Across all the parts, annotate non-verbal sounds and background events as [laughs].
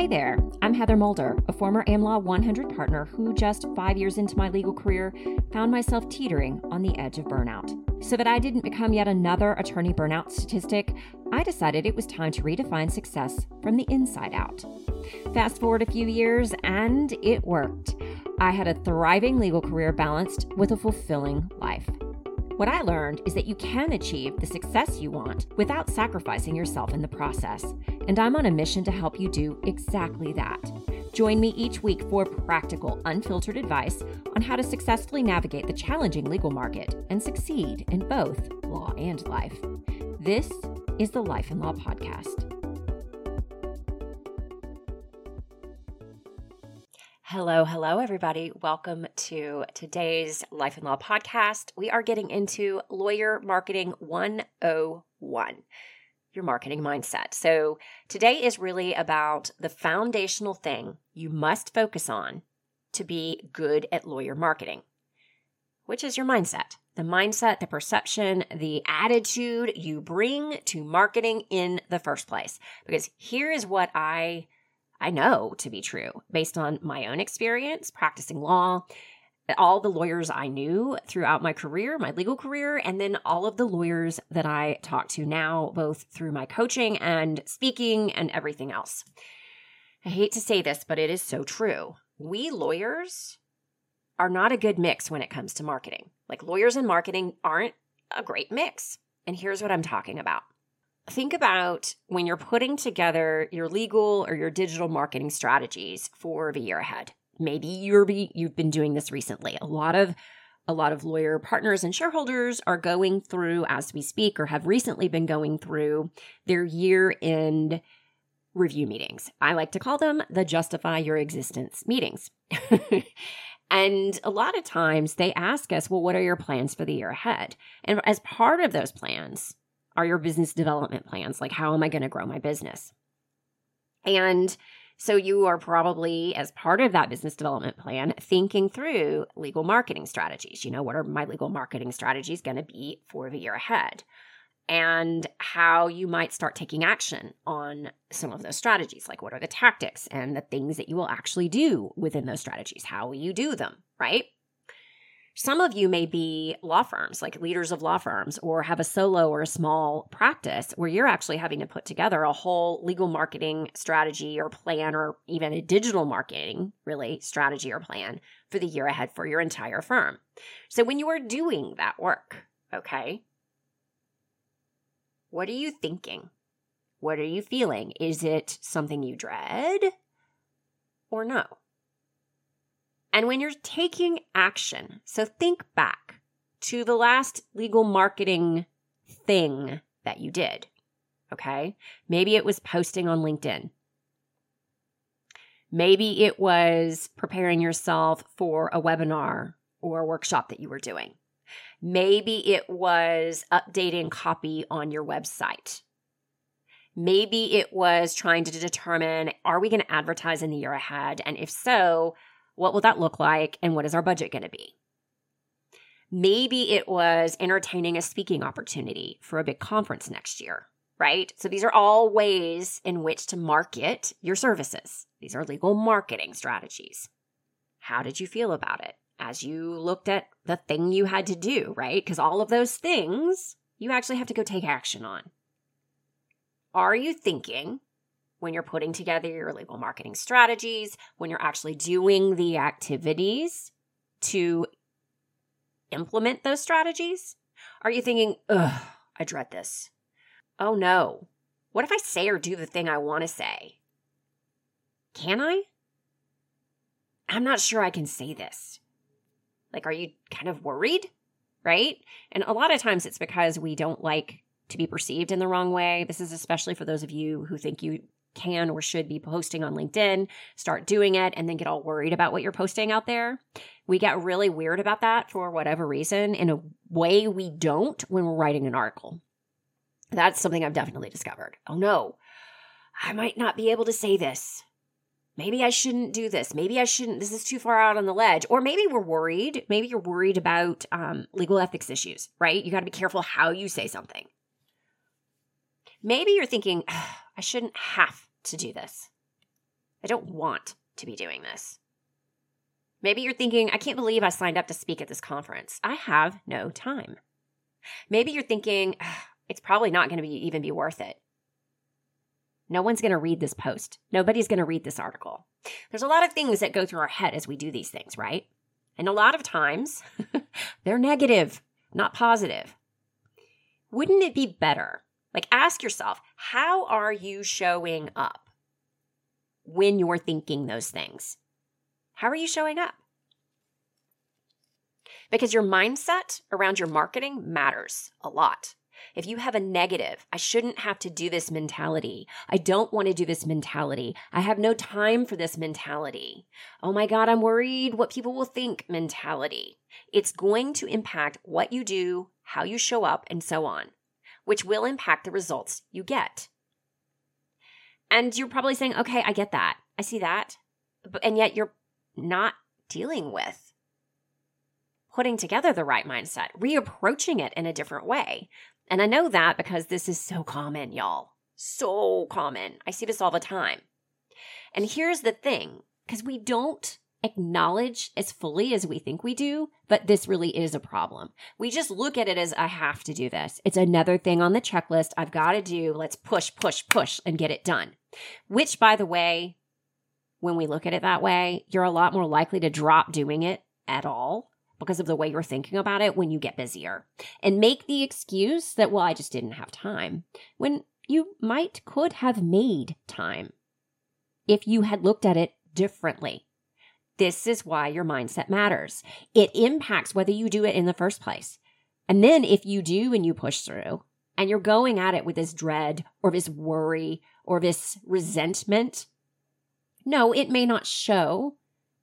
Hey there, I'm Heather Mulder, a former AmLaw 100 partner who, just five years into my legal career, found myself teetering on the edge of burnout. So that I didn't become yet another attorney burnout statistic, I decided it was time to redefine success from the inside out. Fast forward a few years, and it worked. I had a thriving legal career balanced with a fulfilling life. What I learned is that you can achieve the success you want without sacrificing yourself in the process. And I'm on a mission to help you do exactly that. Join me each week for practical, unfiltered advice on how to successfully navigate the challenging legal market and succeed in both law and life. This is the Life and Law Podcast. Hello, hello, everybody. Welcome to today's Life and Law podcast. We are getting into Lawyer Marketing 101, your marketing mindset. So, today is really about the foundational thing you must focus on to be good at lawyer marketing, which is your mindset. The mindset, the perception, the attitude you bring to marketing in the first place. Because here is what I I know to be true based on my own experience practicing law, all the lawyers I knew throughout my career, my legal career, and then all of the lawyers that I talk to now, both through my coaching and speaking and everything else. I hate to say this, but it is so true. We lawyers are not a good mix when it comes to marketing. Like lawyers and marketing aren't a great mix. And here's what I'm talking about think about when you're putting together your legal or your digital marketing strategies for the year ahead. Maybe you're be, you've been doing this recently. A lot of a lot of lawyer partners and shareholders are going through as we speak or have recently been going through their year end review meetings. I like to call them the justify your existence meetings. [laughs] and a lot of times they ask us, well, what are your plans for the year ahead? And as part of those plans, are your business development plans? Like, how am I going to grow my business? And so you are probably, as part of that business development plan, thinking through legal marketing strategies. You know, what are my legal marketing strategies going to be for the year ahead? And how you might start taking action on some of those strategies. Like, what are the tactics and the things that you will actually do within those strategies? How will you do them, right? Some of you may be law firms, like leaders of law firms, or have a solo or a small practice where you're actually having to put together a whole legal marketing strategy or plan, or even a digital marketing, really, strategy or plan for the year ahead for your entire firm. So when you are doing that work, okay, what are you thinking? What are you feeling? Is it something you dread or no? And when you're taking action, so think back to the last legal marketing thing that you did. Okay. Maybe it was posting on LinkedIn. Maybe it was preparing yourself for a webinar or a workshop that you were doing. Maybe it was updating copy on your website. Maybe it was trying to determine are we going to advertise in the year ahead? And if so, what will that look like? And what is our budget going to be? Maybe it was entertaining a speaking opportunity for a big conference next year, right? So these are all ways in which to market your services. These are legal marketing strategies. How did you feel about it as you looked at the thing you had to do, right? Because all of those things you actually have to go take action on. Are you thinking when you're putting together your legal marketing strategies, when you're actually doing the activities to implement those strategies? Are you thinking, ugh, I dread this? Oh no. What if I say or do the thing I want to say? Can I? I'm not sure I can say this. Like, are you kind of worried? Right? And a lot of times it's because we don't like to be perceived in the wrong way. This is especially for those of you who think you can or should be posting on LinkedIn, start doing it, and then get all worried about what you're posting out there. We get really weird about that for whatever reason in a way we don't when we're writing an article. That's something I've definitely discovered. Oh no, I might not be able to say this. Maybe I shouldn't do this. Maybe I shouldn't. This is too far out on the ledge. Or maybe we're worried. Maybe you're worried about um, legal ethics issues, right? You got to be careful how you say something. Maybe you're thinking, I shouldn't have to do this. I don't want to be doing this. Maybe you're thinking, I can't believe I signed up to speak at this conference. I have no time. Maybe you're thinking, it's probably not going to even be worth it. No one's going to read this post. Nobody's going to read this article. There's a lot of things that go through our head as we do these things, right? And a lot of times [laughs] they're negative, not positive. Wouldn't it be better? Like, ask yourself, how are you showing up when you're thinking those things? How are you showing up? Because your mindset around your marketing matters a lot. If you have a negative, I shouldn't have to do this mentality. I don't want to do this mentality. I have no time for this mentality. Oh my God, I'm worried what people will think mentality. It's going to impact what you do, how you show up, and so on, which will impact the results you get. And you're probably saying, okay, I get that. I see that. But, and yet you're not dealing with putting together the right mindset, reapproaching it in a different way. And I know that because this is so common, y'all. So common. I see this all the time. And here's the thing because we don't acknowledge as fully as we think we do, but this really is a problem. We just look at it as I have to do this. It's another thing on the checklist I've got to do. Let's push, push, push and get it done. Which, by the way, when we look at it that way, you're a lot more likely to drop doing it at all because of the way you're thinking about it when you get busier and make the excuse that, well, I just didn't have time when you might could have made time if you had looked at it differently. This is why your mindset matters. It impacts whether you do it in the first place. And then if you do and you push through and you're going at it with this dread or this worry or this resentment, no, it may not show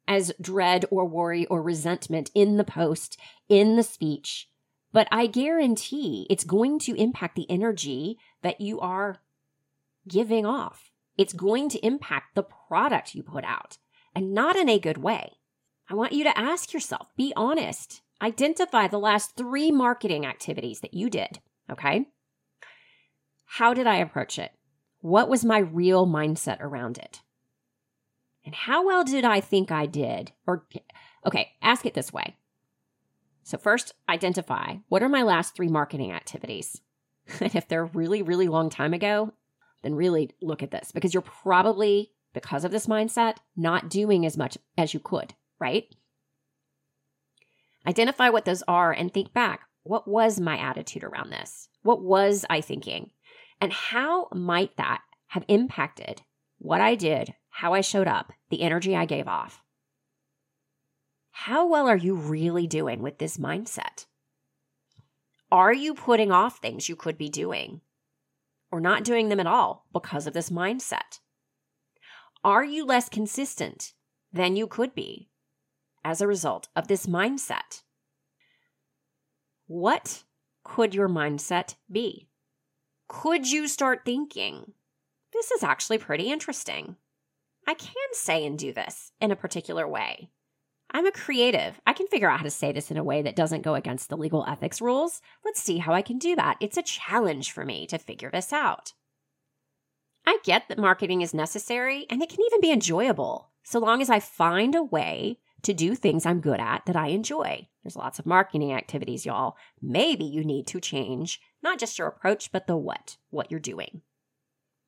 as dread or worry or resentment in the post, in the speech, but I guarantee it's going to impact the energy that you are giving off. It's going to impact the product you put out and not in a good way. I want you to ask yourself, be honest, identify the last three marketing activities that you did. Okay. How did I approach it? What was my real mindset around it? And how well did I think I did? Or, okay, ask it this way. So, first, identify what are my last three marketing activities? [laughs] and if they're really, really long time ago, then really look at this because you're probably, because of this mindset, not doing as much as you could, right? Identify what those are and think back. What was my attitude around this? What was I thinking? And how might that have impacted what I did how I showed up, the energy I gave off. How well are you really doing with this mindset? Are you putting off things you could be doing or not doing them at all because of this mindset? Are you less consistent than you could be as a result of this mindset? What could your mindset be? Could you start thinking, this is actually pretty interesting? I can say and do this in a particular way. I'm a creative. I can figure out how to say this in a way that doesn't go against the legal ethics rules. Let's see how I can do that. It's a challenge for me to figure this out. I get that marketing is necessary and it can even be enjoyable so long as I find a way to do things I'm good at that I enjoy. There's lots of marketing activities, y'all. Maybe you need to change not just your approach, but the what, what you're doing.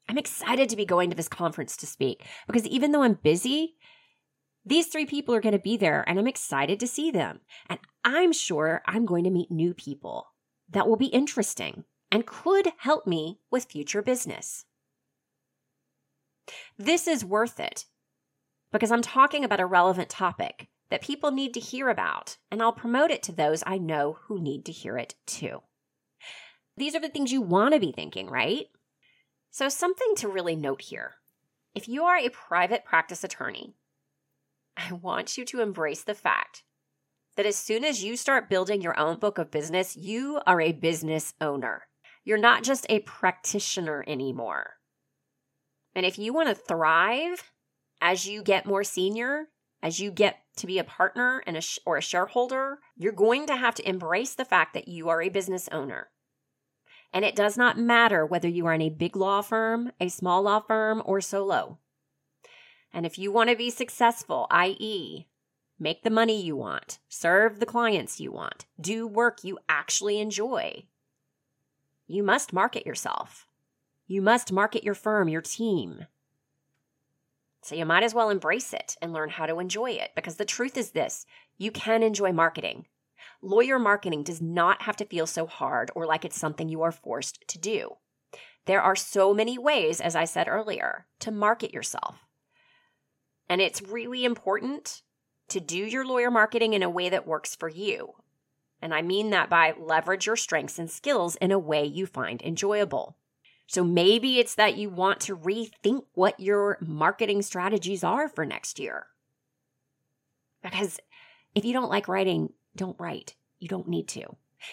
I'm excited to be going to this conference to speak because even though I'm busy, these three people are going to be there and I'm excited to see them. And I'm sure I'm going to meet new people that will be interesting and could help me with future business. This is worth it because I'm talking about a relevant topic that people need to hear about, and I'll promote it to those I know who need to hear it too. These are the things you want to be thinking, right? So, something to really note here if you are a private practice attorney, I want you to embrace the fact that as soon as you start building your own book of business, you are a business owner. You're not just a practitioner anymore. And if you want to thrive as you get more senior, as you get to be a partner and a sh- or a shareholder, you're going to have to embrace the fact that you are a business owner. And it does not matter whether you are in a big law firm, a small law firm, or solo. And if you want to be successful, i.e., make the money you want, serve the clients you want, do work you actually enjoy, you must market yourself. You must market your firm, your team. So you might as well embrace it and learn how to enjoy it because the truth is this you can enjoy marketing. Lawyer marketing does not have to feel so hard or like it's something you are forced to do. There are so many ways, as I said earlier, to market yourself. And it's really important to do your lawyer marketing in a way that works for you. And I mean that by leverage your strengths and skills in a way you find enjoyable. So maybe it's that you want to rethink what your marketing strategies are for next year. Because if you don't like writing, don't write. You don't need to.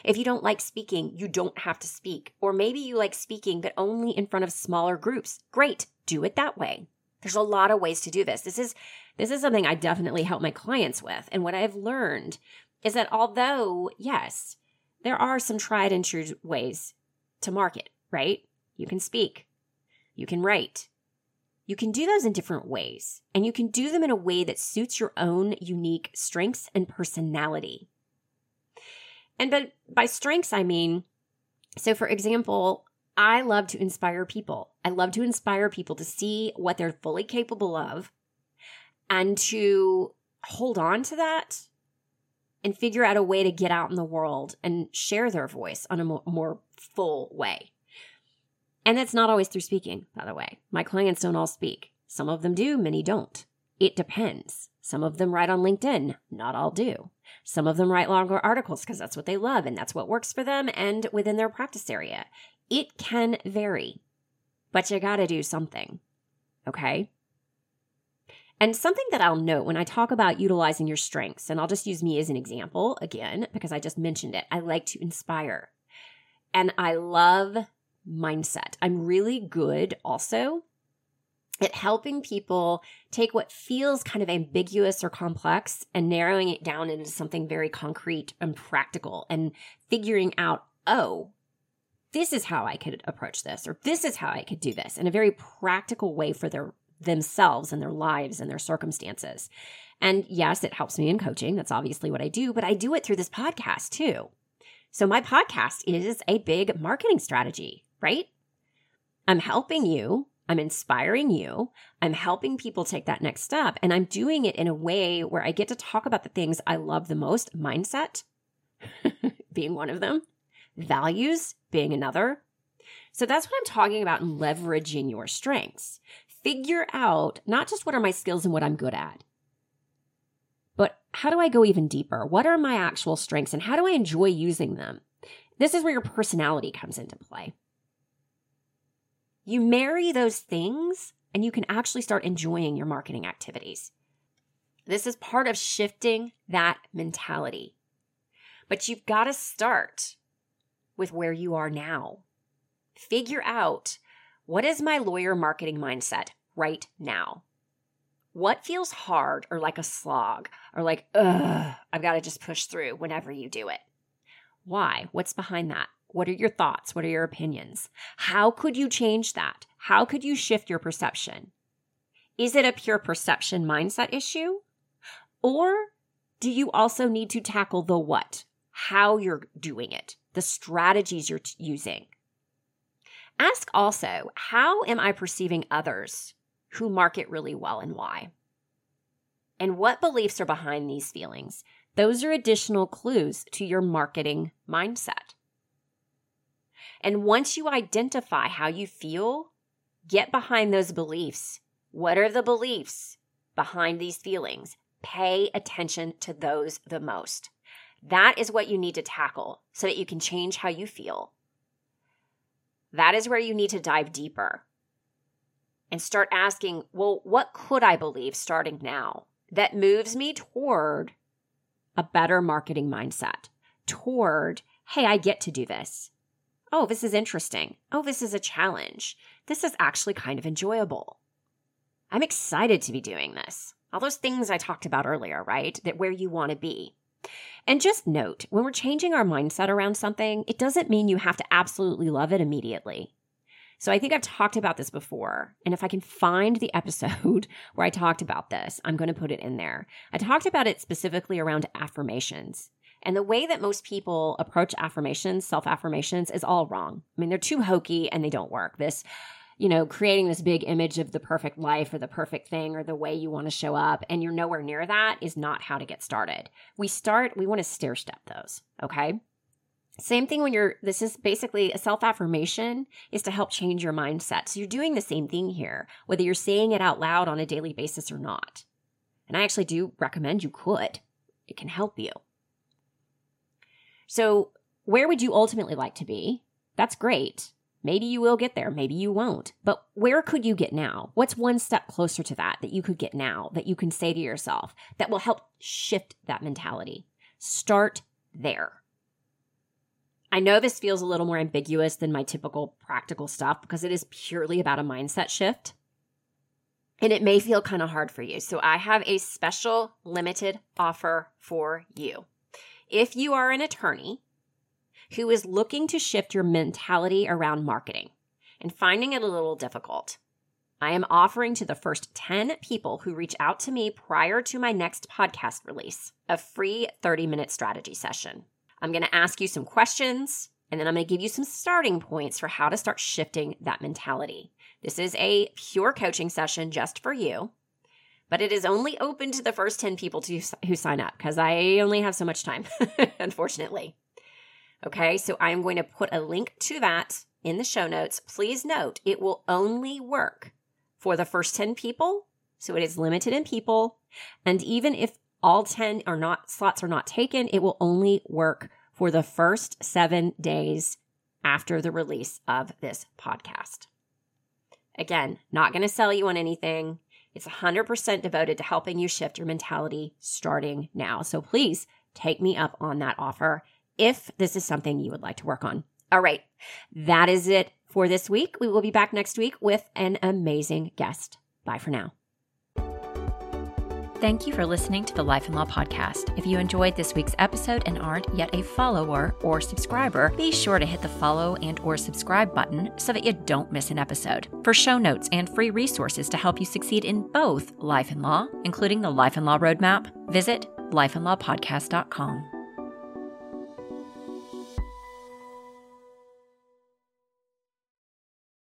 If you don't like speaking, you don't have to speak. Or maybe you like speaking, but only in front of smaller groups. Great, do it that way. There's a lot of ways to do this. This is this is something I definitely help my clients with. And what I've learned is that although, yes, there are some tried and true ways to market, right? You can speak. You can write. You can do those in different ways, and you can do them in a way that suits your own unique strengths and personality. And but by strengths, I mean, so for example, I love to inspire people. I love to inspire people to see what they're fully capable of and to hold on to that and figure out a way to get out in the world and share their voice on a more, more full way. And that's not always through speaking, by the way. My clients don't all speak. Some of them do, many don't. It depends. Some of them write on LinkedIn, not all do. Some of them write longer articles because that's what they love and that's what works for them and within their practice area. It can vary, but you got to do something. Okay? And something that I'll note when I talk about utilizing your strengths, and I'll just use me as an example again, because I just mentioned it, I like to inspire. And I love mindset. I'm really good also at helping people take what feels kind of ambiguous or complex and narrowing it down into something very concrete and practical and figuring out, oh, this is how I could approach this, or this is how I could do this in a very practical way for their themselves and their lives and their circumstances. And yes, it helps me in coaching. That's obviously what I do, but I do it through this podcast too. So my podcast is a big marketing strategy, right? I'm helping you I'm inspiring you. I'm helping people take that next step. And I'm doing it in a way where I get to talk about the things I love the most mindset [laughs] being one of them, values being another. So that's what I'm talking about in leveraging your strengths. Figure out not just what are my skills and what I'm good at, but how do I go even deeper? What are my actual strengths and how do I enjoy using them? This is where your personality comes into play. You marry those things and you can actually start enjoying your marketing activities. This is part of shifting that mentality. But you've got to start with where you are now. Figure out what is my lawyer marketing mindset right now? What feels hard or like a slog or like, ugh, I've got to just push through whenever you do it? Why? What's behind that? What are your thoughts? What are your opinions? How could you change that? How could you shift your perception? Is it a pure perception mindset issue? Or do you also need to tackle the what? How you're doing it, the strategies you're t- using. Ask also, how am I perceiving others who market really well and why? And what beliefs are behind these feelings? Those are additional clues to your marketing mindset. And once you identify how you feel, get behind those beliefs. What are the beliefs behind these feelings? Pay attention to those the most. That is what you need to tackle so that you can change how you feel. That is where you need to dive deeper and start asking, well, what could I believe starting now that moves me toward a better marketing mindset, toward, hey, I get to do this. Oh, this is interesting. Oh, this is a challenge. This is actually kind of enjoyable. I'm excited to be doing this. All those things I talked about earlier, right? That where you want to be. And just note when we're changing our mindset around something, it doesn't mean you have to absolutely love it immediately. So I think I've talked about this before. And if I can find the [laughs] episode where I talked about this, I'm going to put it in there. I talked about it specifically around affirmations. And the way that most people approach affirmations, self affirmations, is all wrong. I mean, they're too hokey and they don't work. This, you know, creating this big image of the perfect life or the perfect thing or the way you want to show up, and you're nowhere near that is not how to get started. We start, we want to stair step those, okay? Same thing when you're, this is basically a self affirmation is to help change your mindset. So you're doing the same thing here, whether you're saying it out loud on a daily basis or not. And I actually do recommend you could, it can help you. So, where would you ultimately like to be? That's great. Maybe you will get there, maybe you won't. But where could you get now? What's one step closer to that that you could get now that you can say to yourself that will help shift that mentality? Start there. I know this feels a little more ambiguous than my typical practical stuff because it is purely about a mindset shift. And it may feel kind of hard for you. So I have a special limited offer for you. If you are an attorney who is looking to shift your mentality around marketing and finding it a little difficult, I am offering to the first 10 people who reach out to me prior to my next podcast release a free 30 minute strategy session. I'm going to ask you some questions and then I'm going to give you some starting points for how to start shifting that mentality. This is a pure coaching session just for you, but it is only open to the first 10 people to, who sign up because I only have so much time, [laughs] unfortunately. Okay, so I'm going to put a link to that in the show notes. Please note it will only work for the first 10 people. So it is limited in people. And even if all 10 are not slots are not taken, it will only work for the first seven days after the release of this podcast. Again, not going to sell you on anything. It's 100% devoted to helping you shift your mentality starting now. So please take me up on that offer if this is something you would like to work on. All right, that is it for this week. We will be back next week with an amazing guest. Bye for now. Thank you for listening to the Life and Law podcast. If you enjoyed this week's episode and aren't yet a follower or subscriber, be sure to hit the follow and or subscribe button so that you don't miss an episode. For show notes and free resources to help you succeed in both life and law, including the Life and Law roadmap, visit lifeandlawpodcast.com.